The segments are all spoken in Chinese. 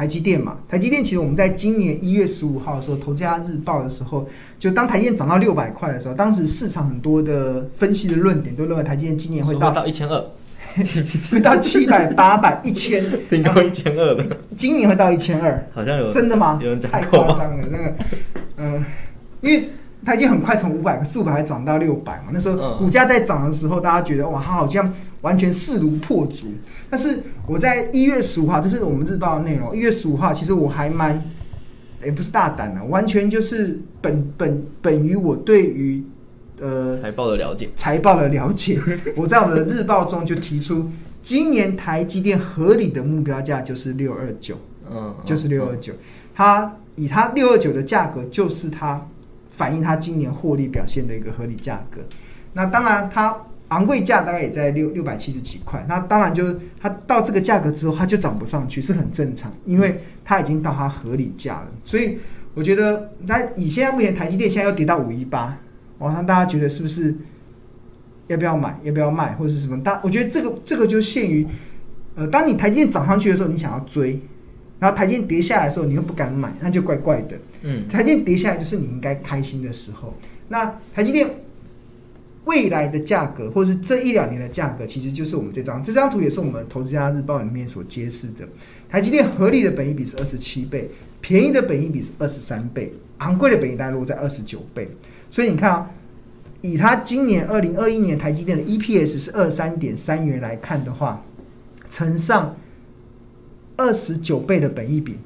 台积电嘛，台积电其实我们在今年一月十五号的时候，《投资家日报》的时候，就当台积电涨到六百块的时候，当时市场很多的分析的论点都认为台积电今年会到到一千二，会到七百、八百、一千，顶到一千二的，今年会到一千二，好像有真的吗？有人讲太夸张了，那个，嗯、呃，因为。它已经很快从五百、四五百还涨到六百嘛。那时候股价在涨的时候，大家觉得哇，它好像完全势如破竹。但是我在一月十五号，这是我们日报的内容。一月十五号，其实我还蛮，也不是大胆的，完全就是本本本于我对于呃财报的了解，财报的了解。我在我们的日报中就提出，今年台积电合理的目标价就是六二九，嗯，就是六二九。它以它六二九的价格，就是它。反映它今年获利表现的一个合理价格，那当然它昂贵价大概也在六六百七十几块，那当然就是它到这个价格之后它就涨不上去是很正常，因为它已经到它合理价了。所以我觉得那以现在目前台积电现在又跌到五一八，哇，那大家觉得是不是要不要买，要不要卖，或者是什么？大我觉得这个这个就限于，呃，当你台积电涨上去的时候，你想要追。然后台积电跌下来的时候，你又不敢买，那就怪怪的。嗯，台积电跌下来就是你应该开心的时候。那台积电未来的价格，或是这一两年的价格，其实就是我们这张这张图，也是我们《投资家日报》里面所揭示的。台积电合理的本益比是二十七倍，便宜的本益比是二十三倍，昂贵的本益大概落在二十九倍。所以你看啊，以它今年二零二一年台积电的 EPS 是二三点三元来看的话，乘上。二十九倍的本益比，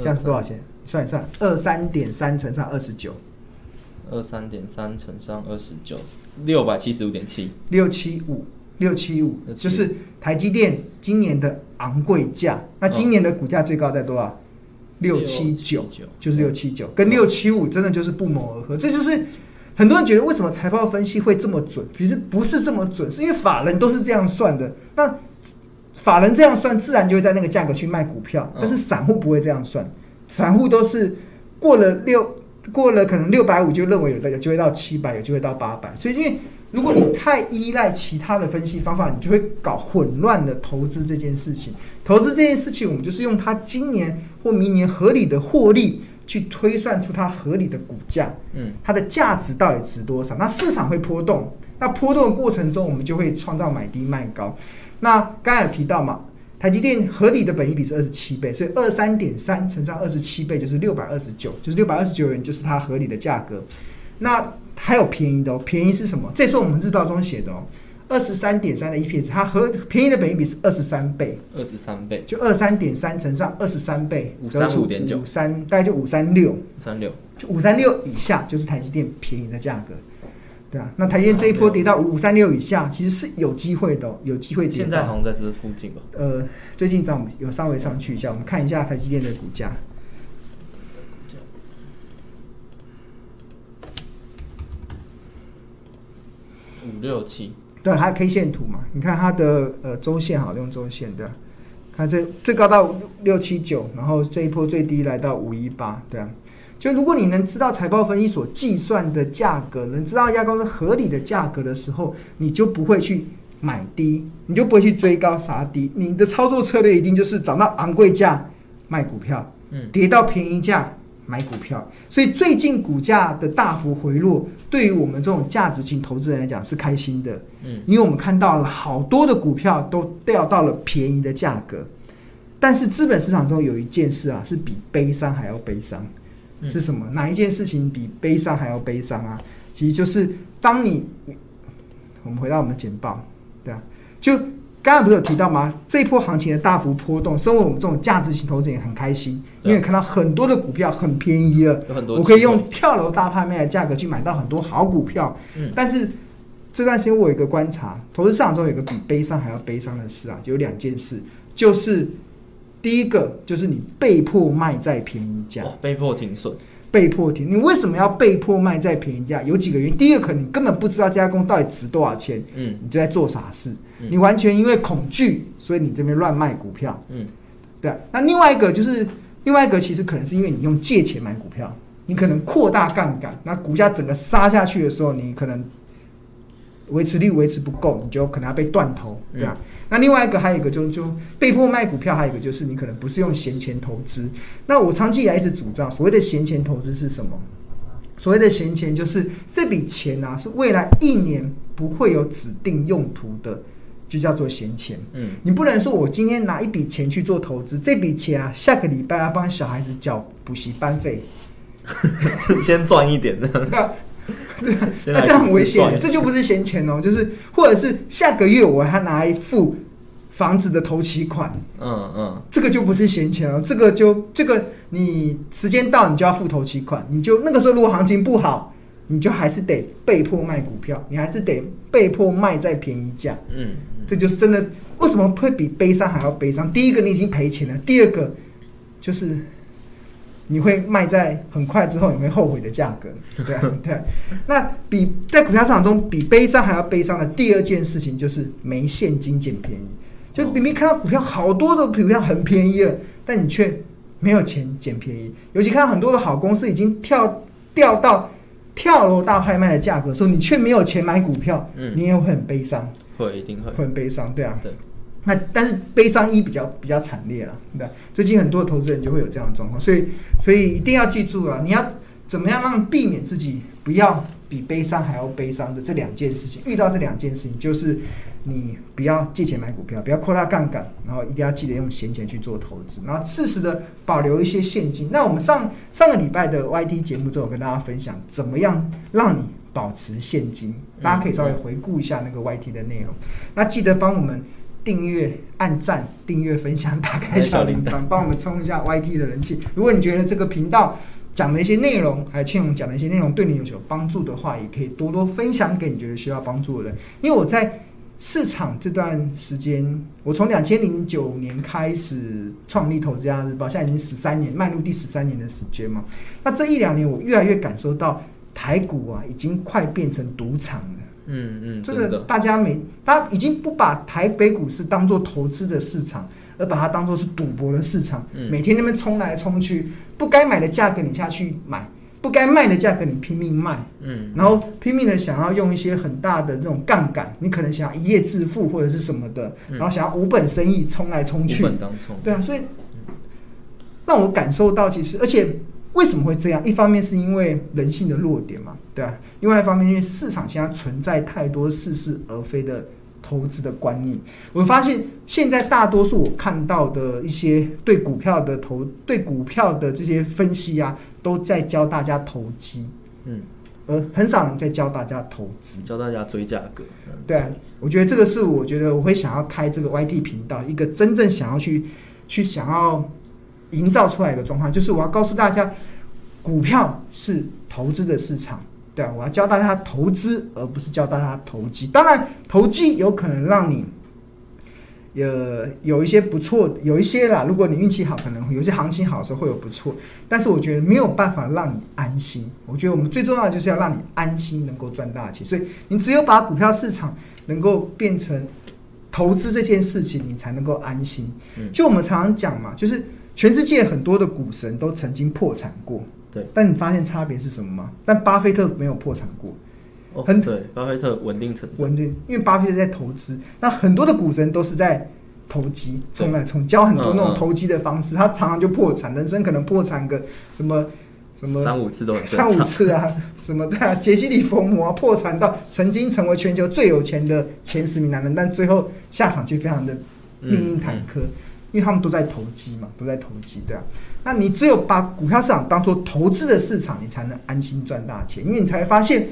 这样是多少钱？算一算，二三点三乘上二十九，二三点三乘上二十九，六百七十五点七，六七五，六七五，就是台积电今年的昂贵价。那今年的股价最高在多少？六七九，就是六七九，跟六七五真的就是不谋而合。这就是很多人觉得为什么财报分析会这么准，其实不是这么准，是因为法人都是这样算的。那法人这样算，自然就会在那个价格去卖股票。但是散户不会这样算，散户都是过了六，过了可能六百五就认为有的有机会到七百，有机会到八百。所以，因为如果你太依赖其他的分析方法，你就会搞混乱的投资这件事情。投资这件事情，我们就是用它今年或明年合理的获利去推算出它合理的股价，嗯，它的价值到底值多少？那市场会波动，那波动的过程中，我们就会创造买低卖高。那刚才有提到嘛，台积电合理的本益比是二十七倍，所以二三点三乘上二十七倍就是六百二十九，就是六百二十九元就是它合理的价格。那还有便宜的哦，便宜是什么？这是我们日报中写的哦，二十三点三的 EPS，它合便宜的本益比是二十三倍，二十三倍就二三点三乘上二十三倍，五三五点九，五三大概就五三六，五三六就五三六以下就是台积电便宜的价格。对啊，那台积电这一波跌到五五三六以下，其实是有机会的，有机会跌到。现在好像在这附近吧？呃，最近涨有稍微上去一下，我们看一下台积电的股价。五六七。对，还有 K 线图嘛？你看它的呃周线，好用周线对吧？看这最高到六七九，然后这一波最低来到五一八，对啊。就如果你能知道财报分析所计算的价格，能知道一家公司合理的价格的时候，你就不会去买低，你就不会去追高杀低。你的操作策略一定就是涨到昂贵价卖股票，嗯，跌到便宜价买股票。所以最近股价的大幅回落，对于我们这种价值型投资人来讲是开心的，嗯，因为我们看到了好多的股票都掉到了便宜的价格。但是资本市场中有一件事啊，是比悲伤还要悲伤。是什么？哪一件事情比悲伤还要悲伤啊？其实就是当你，我们回到我们的简报，对啊，就刚刚不是有提到吗？这一波行情的大幅波动，身为我们这种价值型投资人也很开心，因为看到很多的股票很便宜了，我可以用跳楼大拍卖的价格去买到很多好股票。嗯，但是这段时间我有一个观察，投资市场中有一个比悲伤还要悲伤的事啊，就有两件事，就是。第一个就是你被迫卖在便宜价，被迫停损，被迫停。你为什么要被迫卖在便宜价？有几个原因。第一个，可能你根本不知道这家公司到底值多少钱，嗯，你就在做傻事。嗯、你完全因为恐惧，所以你这边乱卖股票，嗯，对。那另外一个就是，另外一个其实可能是因为你用借钱买股票，你可能扩大杠杆，那股价整个杀下去的时候，你可能维持率维持不够，你就可能要被断头，对啊。嗯、那另外一个还有一个就就被迫卖股票，还有一个就是你可能不是用闲钱投资。那我长期以来一直主张，所谓的闲钱投资是什么？所谓的闲钱就是这笔钱啊，是未来一年不会有指定用途的，就叫做闲钱。嗯，你不能说我今天拿一笔钱去做投资，这笔钱啊，下个礼拜要帮小孩子缴补习班费，先赚一点的。对，那这样很危险，这就不是闲钱哦，就是或者是下个月我还拿一付房子的头期款，嗯嗯，这个就不是闲钱哦，这个就这个你时间到你就要付头期款，你就那个时候如果行情不好，你就还是得被迫卖股票，你还是得被迫卖在便宜价，嗯，这就是真的，为什么会比悲伤还要悲伤？第一个你已经赔钱了，第二个就是。你会卖在很快之后，你会后悔的价格，对啊，对啊。那比在股票市场中比悲伤还要悲伤的第二件事情就是没现金捡便宜。就明明看到股票好多的股票很便宜了，但你却没有钱捡便宜。尤其看到很多的好公司已经跳掉到跳楼大拍卖的价格，说你却没有钱买股票，嗯，你也会很悲伤，会一定会会很悲伤，对啊。对那但是悲伤一比较比较惨烈了，对，最近很多投资人就会有这样的状况，所以所以一定要记住啊，你要怎么样让避免自己不要比悲伤还要悲伤的这两件事情，遇到这两件事情就是你不要借钱买股票，不要扩大杠杆，然后一定要记得用闲钱去做投资，然后适时的保留一些现金。那我们上上个礼拜的 YT 节目中，有跟大家分享怎么样让你保持现金，大家可以稍微回顾一下那个 YT 的内容，那记得帮我们。订阅、按赞、订阅、分享、打开小铃铛，帮我们冲一下 YT 的人气。如果你觉得这个频道讲的一些内容，还有庆荣讲的一些内容对你有所帮助的话，也可以多多分享给你觉得需要帮助的人。因为我在市场这段时间，我从两千零九年开始创立《投资家日报》，现在已经十三年，迈入第十三年的时间嘛。那这一两年，我越来越感受到台股啊，已经快变成赌场了。嗯嗯，这个大家没，他已经不把台北股市当做投资的市场，而把它当做是赌博的市场。嗯、每天那边冲来冲去，不该买的价格你下去买，不该卖的价格你拼命卖。嗯，然后拼命的想要用一些很大的这种杠杆，你可能想要一夜致富或者是什么的，然后想要无本生意冲来冲去。本当冲。对啊，所以让我感受到其实，而且。为什么会这样？一方面是因为人性的弱点嘛，对啊；另外一方面，因为市场现在存在太多似是而非的投资的观念。我发现现在大多数我看到的一些对股票的投、对股票的这些分析啊，都在教大家投机，嗯，而很少人在教大家投资，教大家追价格。对啊，我觉得这个是我觉得我会想要开这个 YT 频道，一个真正想要去去想要。营造出来的状况就是，我要告诉大家，股票是投资的市场，对啊，我要教大家投资，而不是教大家投机。当然，投机有可能让你，呃，有一些不错，有一些啦。如果你运气好，可能有些行情好的时候会有不错。但是我觉得没有办法让你安心。我觉得我们最重要的就是要让你安心，能够赚大钱。所以，你只有把股票市场能够变成投资这件事情，你才能够安心。就我们常常讲嘛，就是。全世界很多的股神都曾经破产过，对，但你发现差别是什么吗？但巴菲特没有破产过，哦，很对，巴菲特稳定成稳定，因为巴菲特在投资。那很多的股神都是在投机，从来从教很多那种投机的方式，他常常就破产，人生可能破产个什么什么三五次都三五次啊，什么对啊，杰西·利弗摩破产到曾经成为全球最有钱的前十名男人，但最后下场却非常的命运坎坷。因为他们都在投机嘛，都在投机，对啊。那你只有把股票市场当做投资的市场，你才能安心赚大钱。因为你才会发现，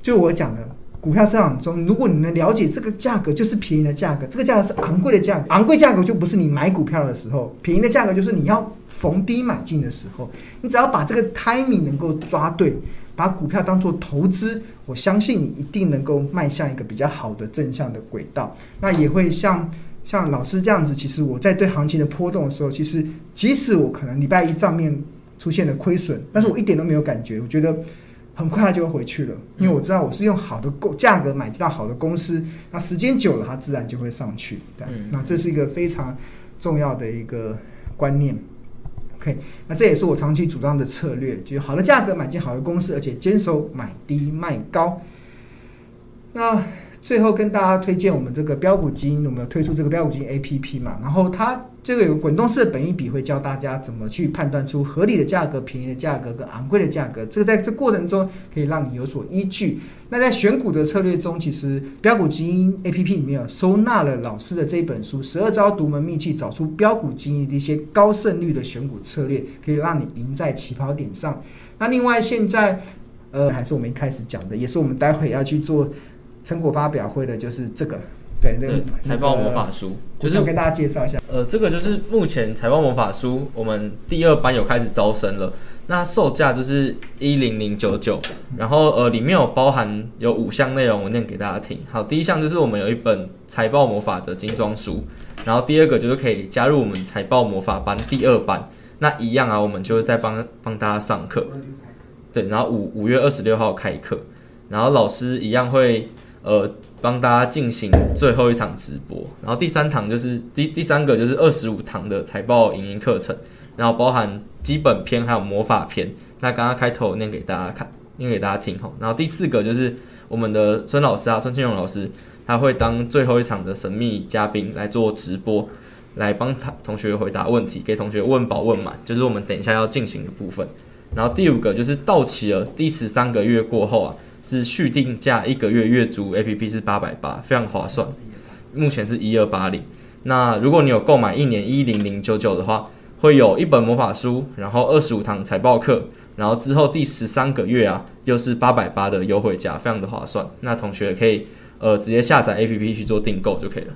就我讲的，股票市场中，如果你能了解这个价格就是便宜的价格，这个价格是昂贵的价格，昂贵价格就不是你买股票的时候，便宜的价格就是你要逢低买进的时候。你只要把这个 timing 能够抓对，把股票当做投资，我相信你一定能够迈向一个比较好的正向的轨道。那也会像。像老师这样子，其实我在对行情的波动的时候，其实即使我可能礼拜一账面出现了亏损，但是我一点都没有感觉，我觉得很快它就会回去了，因为我知道我是用好的价格买到好的公司，那时间久了它自然就会上去。对，那这是一个非常重要的一个观念。OK，那这也是我长期主张的策略，就是好的价格买进好的公司，而且坚守买低卖高。那最后跟大家推荐我们这个标股基因，我们有推出这个标股基因 APP 嘛？然后它这个有滚动式的本益比，会教大家怎么去判断出合理的价格、便宜的价格跟昂贵的价格。这个在这过程中可以让你有所依据。那在选股的策略中，其实标股基因 APP 里面有收纳了老师的这一本书《十二招独门秘技》，找出标股基因的一些高胜率的选股策略，可以让你赢在起跑点上。那另外现在，呃，还是我们一开始讲的，也是我们待会要去做。成果发表会的就是这个，对，那个财报魔法书，就是我跟大家介绍一下。呃，这个就是目前财报魔法书，我们第二班有开始招生了。那售价就是一零零九九，然后呃，里面有包含有五项内容，我念给大家听。好，第一项就是我们有一本财报魔法的精装书，然后第二个就是可以加入我们财报魔法班第二班。那一样啊，我们就是在帮帮大家上课，对，然后五五月二十六号开课，然后老师一样会。呃，帮大家进行最后一场直播，然后第三堂就是第第三个就是二十五堂的财报影音课程，然后包含基本篇还有魔法篇。那刚刚开头念给大家看，念给大家听吼。然后第四个就是我们的孙老师啊，孙庆荣老师，他会当最后一场的神秘嘉宾来做直播，来帮他同学回答问题，给同学问饱问满，就是我们等一下要进行的部分。然后第五个就是到期了，第十三个月过后啊。是续订价一个月月租 APP 是八百八，非常划算。目前是一二八零。那如果你有购买一年一零零九九的话，会有一本魔法书，然后二十五堂财报课，然后之后第十三个月啊，又是八百八的优惠价，非常的划算。那同学可以呃直接下载 APP 去做订购就可以了。